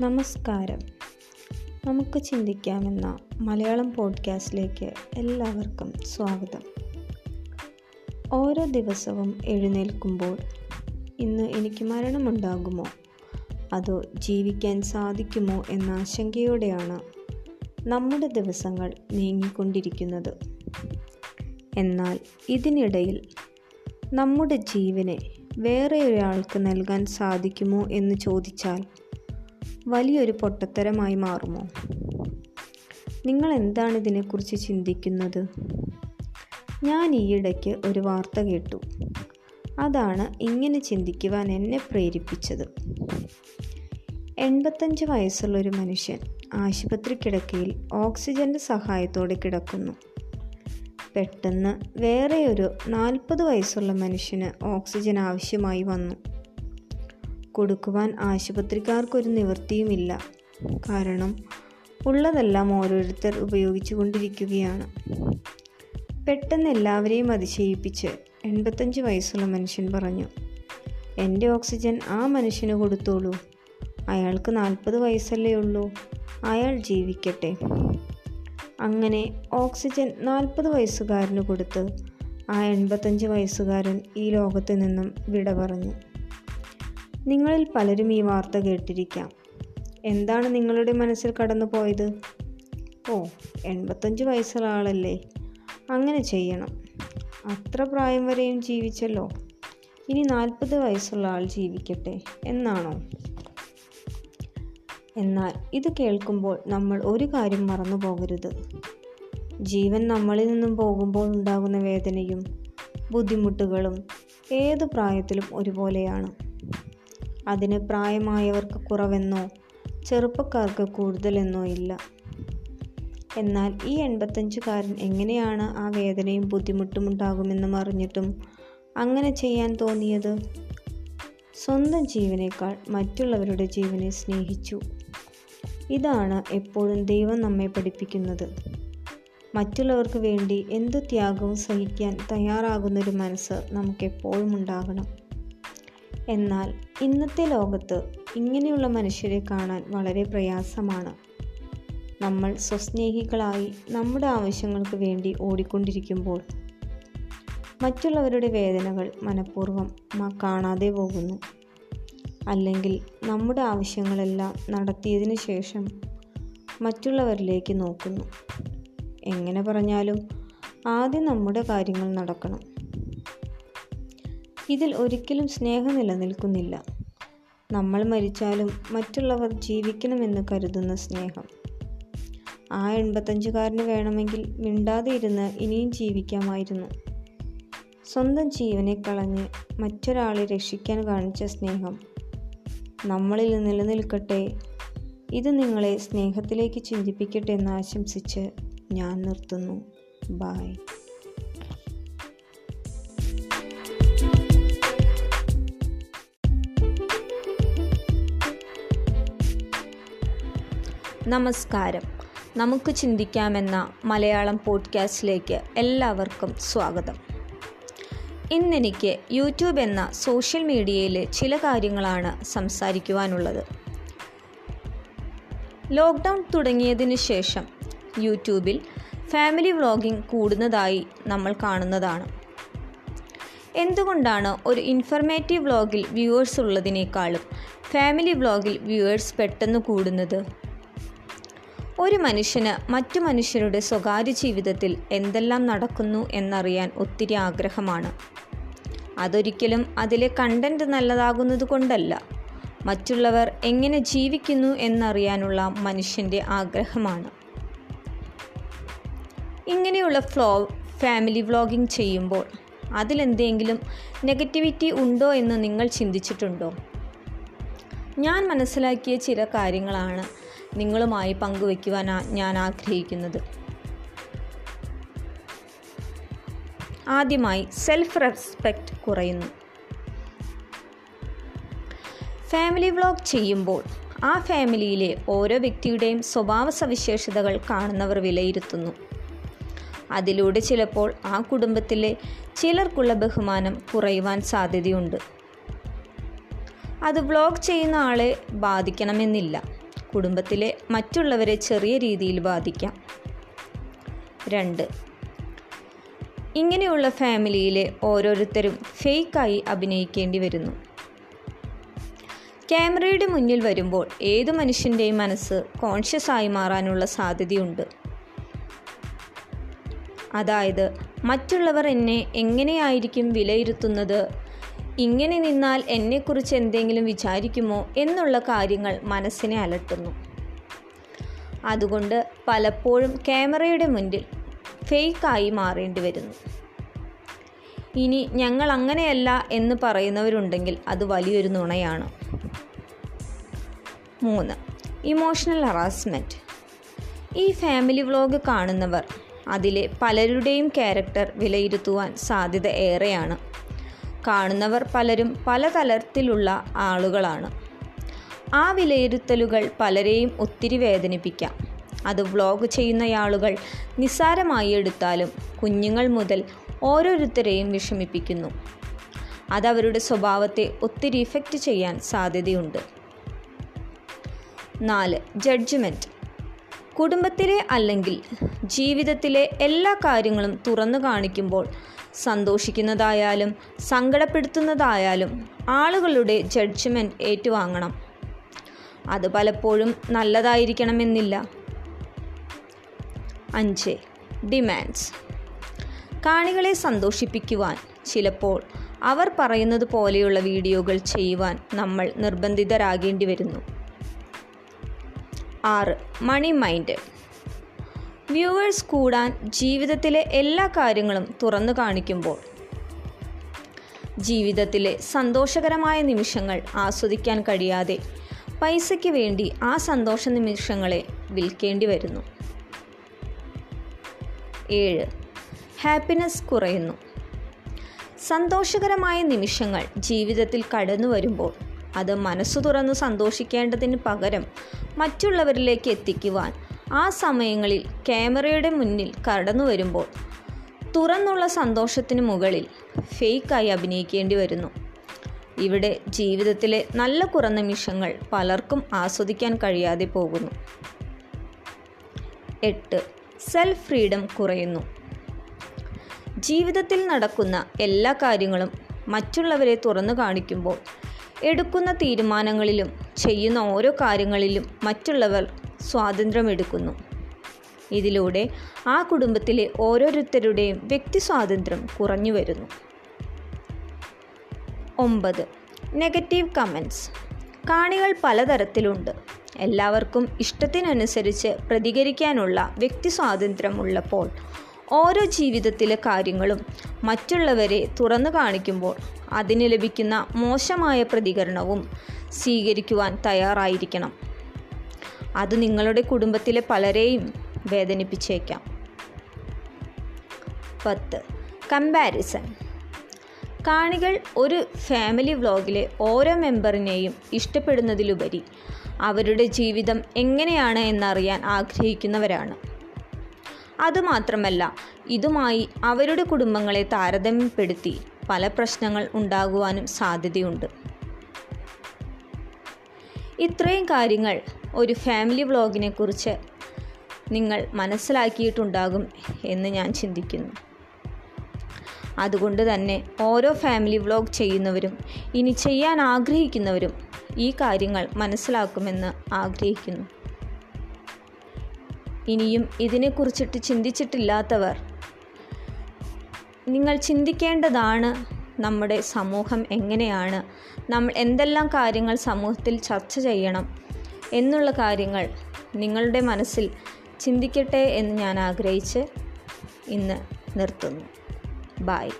നമസ്കാരം. നമുക്ക് ചിന്തിക്കാമെന്ന മലയാളം പോഡ്കാസ്റ്റിലേക്ക് എല്ലാവർക്കും സ്വാഗതം. ഓരോ ദിവസവും എഴുന്നേൽക്കുമ്പോൾ ഇന്ന് എനിക്ക് മരണമുണ്ടാകുമോ? അതോ ജീവിക്കാൻ സാധിക്കുമോ എന്ന ആശങ്കയോടെയാണ് നമ്മുടെ ദിവസങ്ങൾ നീങ്ങിക്കൊണ്ടിരിക്കുന്നത്. എന്നാൽ ഇതിനിടയിൽ നമ്മുടെ ജീവനെ വേറെ ഒരാൾക്ക് നൽകാൻ സാധിക്കുമോ എന്ന് ചോദിച്ചാൽ വലിയൊരു പൊട്ടത്തരമായി മാറുമോ? നിങ്ങൾ എന്താണ് ഇതിനെക്കുറിച്ച് ചിന്തിക്കുന്നത്? ഞാൻ ഈയിടയ്ക്ക് ഒരു വാർത്ത കേട്ടു. അതാണ് ഇങ്ങനെ ചിന്തിക്കുവാൻ എന്നെ പ്രേരിപ്പിച്ചത്. എൺപത്തഞ്ച് വയസ്സുള്ള ഒരു മനുഷ്യൻ ആശുപത്രി കിടക്കയിൽ ഓക്സിജന്റെ സഹായത്തോടെ കിടക്കുന്നു. പെട്ടെന്ന് വേറെ ഒരു നാൽപ്പത് വയസ്സുള്ള മനുഷ്യന് ഓക്സിജൻ ആവശ്യമായി വന്നു. കൊടുക്കുവാൻ ആശുപത്രിക്കാർക്കൊരു നിവൃത്തിയുമില്ല. കാരണം ഉള്ളതെല്ലാം ഓരോരുത്തർ ഉപയോഗിച്ചു കൊണ്ടിരിക്കുകയാണ് പെട്ടെന്ന് എല്ലാവരെയും അതിശയിപ്പിച്ച് എൺപത്തഞ്ച് വയസ്സുള്ള മനുഷ്യൻ പറഞ്ഞു എന്റെ ഓക്സിജൻ ആ മനുഷ്യന് കൊടുത്തോളൂ. അയാൾക്ക് നാൽപ്പത് വയസ്സല്ലേ ഉള്ളൂ. അയാൾ ജീവിക്കട്ടെ. അങ്ങനെ ഓക്സിജൻ നാൽപ്പത് വയസ്സുകാരന് കൊടുത്ത് ആ എൺപത്തഞ്ച് വയസ്സുകാരൻ ഈ ലോകത്ത് നിന്നും വിട പറഞ്ഞു. നിങ്ങളിൽ പലരും ഈ വാർത്ത കേട്ടിരിക്കാം. എന്താണ് നിങ്ങളുടെ മനസ്സിൽ കടന്നു പോയത് ഓ എൺപത്തഞ്ച് വയസ്സുള്ള ആളല്ലേ? അങ്ങനെ ചെയ്യണം. അത്ര പ്രായം വരെയും ജീവിച്ചല്ലോ. ഇനി നാൽപ്പത് വയസ്സുള്ള ആൾ ജീവിക്കട്ടെ എന്നാണോ? എന്നാൽ ഇത് കേൾക്കുമ്പോൾ നമ്മൾ ഒരു കാര്യം മറന്നു പോകരുത്. ജീവൻ നമ്മളിൽ നിന്നും പോകുമ്പോൾ ഉണ്ടാകുന്ന വേദനയും ബുദ്ധിമുട്ടുകളും ഏത് പ്രായത്തിലും ഒരുപോലെയാണ്. അതിന് പ്രായമായവർക്ക് കുറവെന്നോ ചെറുപ്പക്കാർക്ക് കൂടുതലെന്നോ ഇല്ല. എന്നാൽ ഈ എൺപത്തഞ്ചുകാരൻ എങ്ങനെയാണ് ആ വേദനയും ബുദ്ധിമുട്ടും ഉണ്ടാകുമെന്നും അറിഞ്ഞിട്ടും അങ്ങനെ ചെയ്യാൻ തോന്നിയത്? സ്വന്തം ജീവനേക്കാൾ മറ്റുള്ളവരുടെ ജീവനെ സ്നേഹിച്ചു. ഇതാണ് എപ്പോഴും ദൈവം നമ്മെ പഠിപ്പിക്കുന്നത്. മറ്റുള്ളവർക്ക് വേണ്ടി എന്തു ത്യാഗവും സഹിക്കാൻ തയ്യാറാകുന്നൊരു മനസ്സ് നമുക്കെപ്പോഴും ഉണ്ടാകണം. എന്നാൽ ഇന്നത്തെ ലോകത്ത് ഇങ്ങനെയുള്ള മനുഷ്യരെ കാണാൻ വളരെ പ്രയാസമാണ്. നമ്മൾ സ്വസ്നേഹികളായി നമ്മുടെ ആവശ്യങ്ങൾക്ക് വേണ്ടി ഓടിക്കൊണ്ടിരിക്കുമ്പോൾ മറ്റുള്ളവരുടെ വേദനകൾ മനഃപൂർവം കാണാതെ പോകുന്നു. അല്ലെങ്കിൽ നമ്മുടെ ആവശ്യങ്ങളെല്ലാം നടത്തിയതിന് ശേഷം മറ്റുള്ളവരിലേക്ക് നോക്കുന്നു. എങ്ങനെ പറഞ്ഞാലും ആദ്യം നമ്മുടെ കാര്യങ്ങൾ നടക്കണം. ഇതിൽ ഒരിക്കലും സ്നേഹം നിലനിൽക്കുന്നില്ല. നമ്മൾ മരിച്ചാലും മറ്റുള്ളവർ ജീവിക്കണമെന്ന് കരുതുന്ന സ്നേഹം. ആ എൺപത്തഞ്ചുകാരന് വേണമെങ്കിൽ മിണ്ടാതെ ഇരുന്ന് ഇനിയും ജീവിക്കാമായിരുന്നു. സ്വന്തം ജീവനെ കളഞ്ഞ് മറ്റൊരാളെ രക്ഷിക്കാൻ കാണിച്ച സ്നേഹം. നമ്മളിൽ നിലനിൽക്കട്ടെ. ഇത് നിങ്ങളെ സ്നേഹത്തിലേക്ക് ചിന്തിപ്പിക്കട്ടെ എന്ന് ആശംസിച്ച് ഞാൻ നിർത്തുന്നു. ബായ് നമസ്കാരം. നമുക്ക് ചിന്തിക്കാമെന്ന മലയാളം പോഡ്കാസ്റ്റിലേക്ക് എല്ലാവർക്കും സ്വാഗതം. ഇന്നെനിക്ക് യൂട്യൂബ് എന്ന സോഷ്യൽ മീഡിയയിലെ ചില കാര്യങ്ങളാണ് സംസാരിക്കുവാനുള്ളത്. ലോക്ക്ഡൗൺ തുടങ്ങിയതിന് ശേഷം യൂട്യൂബിൽ ഫാമിലി വ്ളോഗിംഗ് കൂടുന്നതായി നമ്മൾ കാണുന്നതാണ്. എന്തുകൊണ്ടാണ് ഒരു ഇൻഫർമേറ്റീവ് വ്ളോഗിൽ വ്യൂവേഴ്സ് ഉള്ളതിനേക്കാളും ഫാമിലി വ്ളോഗിൽ വ്യൂവേഴ്സ് പെട്ടെന്ന് കൂടുന്നത്? ഒരു മനുഷ്യന് മറ്റു മനുഷ്യരുടെ സ്വകാര്യ ജീവിതത്തിൽ എന്തെല്ലാം നടക്കുന്നു എന്നറിയാൻ ഒത്തിരി ആഗ്രഹമാണ്. അതൊരിക്കലും അതിലെ കണ്ടന്റ് നല്ലതാകുന്നത് കൊണ്ടല്ല. മറ്റുള്ളവർ എങ്ങനെ ജീവിക്കുന്നു എന്നറിയാനുള്ള മനുഷ്യന്റെ ആഗ്രഹമാണ്. ഇങ്ങനെയുള്ള ഫ്ലോ ഫാമിലി വ്ളോഗിംഗ് ചെയ്യുമ്പോൾ അതിലെന്തെങ്കിലും നെഗറ്റിവിറ്റി ഉണ്ടോ എന്ന് നിങ്ങൾ ചിന്തിച്ചിട്ടുണ്ടോ? ഞാൻ മനസ്സിലാക്കിയ ചില കാര്യങ്ങളാണ് നിങ്ങളുമായി പങ്കുവയ്ക്കുവാൻ ഞാൻ ആഗ്രഹിക്കുന്നത്. ആദ്യമായി സെൽഫ് റെസ്പെക്റ്റ് കുറയുന്നു. ഫാമിലി വ്ളോഗ് ചെയ്യുമ്പോൾ ആ ഫാമിലിയിലെ ഓരോ വ്യക്തിയുടെയും സ്വഭാവ സവിശേഷതകൾ കാണുന്നവർ വിലയിരുത്തുന്നു. അതിലൂടെ ചിലപ്പോൾ ആ കുടുംബത്തിലെ ചിലർക്കുള്ള ബഹുമാനം കുറയുവാൻ സാധ്യതയുണ്ട്. അത് വ്ളോഗ് ചെയ്യുന്ന ആളെ ബാധിക്കണമെന്നില്ല. കുടുംബത്തിലെ മറ്റുള്ളവരെ ചെറിയ രീതിയിൽ ബാധിക്കാം. രണ്ട് ഇങ്ങനെയുള്ള ഫാമിലിയിലെ ഓരോരുത്തരും ഫേക്കായി അഭിനയിക്കേണ്ടി വരുന്നു. ക്യാമറയുടെ മുന്നിൽ വരുമ്പോൾ ഏതു മനുഷ്യന്റെയും മനസ്സ് കോൺഷ്യസ് ആയി മാറാനുള്ള സാധ്യതയുണ്ട്. അതായത് മറ്റുള്ളവർ എന്നെ എങ്ങനെയായിരിക്കും വിലയിരുത്തുന്നത് ഇങ്ങനെ നിന്നാൽ എന്നെക്കുറിച്ച് എന്തെങ്കിലും വിചാരിക്കുമോ എന്നുള്ള കാര്യങ്ങൾ മനസ്സിനെ അലട്ടുന്നു. അതുകൊണ്ട് പലപ്പോഴും ക്യാമറയുടെ മുന്നിൽ ഫേക്കായി മാറേണ്ടി വരുന്നു. ഇനി ഞങ്ങൾ അങ്ങനെയല്ല എന്ന് പറയുന്നവരുണ്ടെങ്കിൽ അത് വലിയൊരു നുണയാണ്. മൂന്ന് ഇമോഷണൽ ഹറാസ്മെന്റ് ഈ ഫാമിലി വ്ലോഗ് കാണുന്നവർ അതിലെ പലരുടെയും ക്യാരക്ടർ വിലയിരുത്തുവാൻ സാധ്യത ഏറെയാണ്. കാണുന്നവർ പലരും പലതരത്തിലുള്ള ആളുകളാണ്. ആ വിലയിരുത്തലുകൾ പലരെയും ഒത്തിരി വേദനിപ്പിക്കാം. അത് വ്ലോഗ് ചെയ്യുന്നയാളുകൾ നിസ്സാരമായി എടുത്താലും കുഞ്ഞുങ്ങൾ മുതൽ ഓരോരുത്തരെയും വിഷമിപ്പിക്കുന്നു. അതവരുടെ സ്വഭാവത്തെ ഒത്തിരി ഇഫക്റ്റ് ചെയ്യാൻ സാധ്യതയുണ്ട്. നാല് ജഡ്ജ്മെന്റ് കുടുംബത്തിലെ അല്ലെങ്കിൽ ജീവിതത്തിലെ എല്ലാ കാര്യങ്ങളും തുറന്നു കാണിക്കുമ്പോൾ സന്തോഷിക്കുന്നതായാലും സങ്കടപ്പെടുത്തുന്നതായാലും ആളുകളുടെ ജഡ്ജ്മെന്റ് ഏറ്റുവാങ്ങണം. അത് പലപ്പോഴും നല്ലതായിരിക്കണമെന്നില്ല. അഞ്ച് ഡിമാൻഡ്സ് കാണികളെ സന്തോഷിപ്പിക്കുവാൻ ചിലപ്പോൾ അവർ പറയുന്നത് പോലെയുള്ള വീഡിയോകൾ ചെയ്യുവാൻ നമ്മൾ നിർബന്ധിതരാകേണ്ടി വരുന്നു ആറ് മണി മൈൻഡ് വ്യൂവേഴ്സ് കൂടാൻ ജീവിതത്തിലെ എല്ലാ കാര്യങ്ങളും തുറന്നു കാണിക്കുമ്പോൾ ജീവിതത്തിലെ സന്തോഷകരമായ നിമിഷങ്ങൾ ആസ്വദിക്കാൻ കഴിയാതെ പൈസയ്ക്ക് വേണ്ടി ആ സന്തോഷ നിമിഷങ്ങളെ വിൽക്കേണ്ടി വരുന്നു. ഏഴ്. ഹാപ്പിനെസ് കുറയുന്നു. സന്തോഷകരമായ നിമിഷങ്ങൾ ജീവിതത്തിൽ കടന്നു വരുമ്പോൾ അത് മനസ്സു തുറന്ന് സന്തോഷിക്കേണ്ടതിന് പകരം മറ്റുള്ളവരിലേക്ക് എത്തിക്കുവാൻ ആ സമയങ്ങളിൽ ക്യാമറയുടെ മുന്നിൽ കടന്നു വരുമ്പോൾ തുറന്നുള്ള സന്തോഷത്തിന് മുകളിൽ ഫേക്കായി അഭിനയിക്കേണ്ടി വരുന്നു. ഇവിടെ ജീവിതത്തിലെ നല്ല കുറഞ്ഞ നിമിഷങ്ങൾ പലർക്കും ആസ്വദിക്കാൻ കഴിയാതെ പോകുന്നു. എട്ട്. സെൽഫ് ഫ്രീഡം കുറയുന്നു. ജീവിതത്തിൽ നടക്കുന്ന എല്ലാ കാര്യങ്ങളും മറ്റുള്ളവരെ തുറന്നു കാണിക്കുമ്പോൾ എടുക്കുന്ന തീരുമാനങ്ങളിലും ചെയ്യുന്ന ഓരോ കാര്യങ്ങളിലും മറ്റുള്ളവർ സ്വാതന്ത്ര്യമെടുക്കുന്നു. ഇതിലൂടെ ആ കുടുംബത്തിലെ ഓരോരുത്തരുടെയും വ്യക്തി സ്വാതന്ത്ര്യം കുറഞ്ഞു വരുന്നു ഒമ്പത് നെഗറ്റീവ് കമൻസ്. കാണികൾ പലതരത്തിലുണ്ട്. എല്ലാവർക്കും ഇഷ്ടത്തിനനുസരിച്ച് പ്രതികരിക്കാനുള്ള വ്യക്തി സ്വാതന്ത്ര്യം ഉള്ളപ്പോൾ ഓരോ ജീവിതത്തിലെ കാര്യങ്ങളും മറ്റുള്ളവരെ തുറന്നു കാണിക്കുമ്പോൾ അതിന് ലഭിക്കുന്ന മോശമായ പ്രതികരണവും സ്വീകരിക്കുവാൻ തയ്യാറായിരിക്കണം. അത് നിങ്ങളുടെ കുടുംബത്തിലെ പലരെയും വേദനിപ്പിച്ചേക്കാം. പത്ത്. കമ്പാരിസൺ. കാണികൾ ഒരു ഫാമിലി വ്ലോഗിലെ ഓരോ മെമ്പറിനെയും ഇഷ്ടപ്പെടുന്നതിലുപരി അവരുടെ ജീവിതം എങ്ങനെയാണ് എന്നറിയാൻ ആഗ്രഹിക്കുന്നവരാണ്. അതുമാത്രമല്ല ഇതുമായി അവരുടെ കുടുംബങ്ങളെ താരതമ്യപ്പെടുത്തി പല പ്രശ്നങ്ങൾ ഉണ്ടാകുവാനും സാധ്യതയുണ്ട്. ഇത്രയും കാര്യങ്ങൾ ഒരു ഫാമിലി വ്ലോഗിനെ കുറിച്ച് നിങ്ങൾ മനസ്സിലാക്കിയിട്ടുണ്ടാകും എന്ന് ഞാൻ ചിന്തിക്കുന്നു. അതുകൊണ്ട് തന്നെ ഓരോ ഫാമിലി വ്ളോഗ് ചെയ്യുന്നവരും ഇനി ചെയ്യാൻ ആഗ്രഹിക്കുന്നവരും ഈ കാര്യങ്ങൾ മനസ്സിലാക്കുമെന്ന് ആഗ്രഹിക്കുന്നു. ഇനിയും ഇതിനെക്കുറിച്ചിട്ട് ചിന്തിച്ചിട്ടില്ലാത്തവർ നിങ്ങൾ ചിന്തിക്കേണ്ടതാണ് നമ്മുടെ സമൂഹം എങ്ങനെയാണ്? നമ്മൾ എന്തെല്ലാം കാര്യങ്ങൾ സമൂഹത്തിൽ ചർച്ച ചെയ്യണം? എന്നുള്ള കാര്യങ്ങൾ നിങ്ങളുടെ മനസ്സിൽ ചിന്തിക്കട്ടെ എന്ന് ഞാൻ ആഗ്രഹിച്ച് ഇന്ന് നിർത്തുന്നു. ബായ്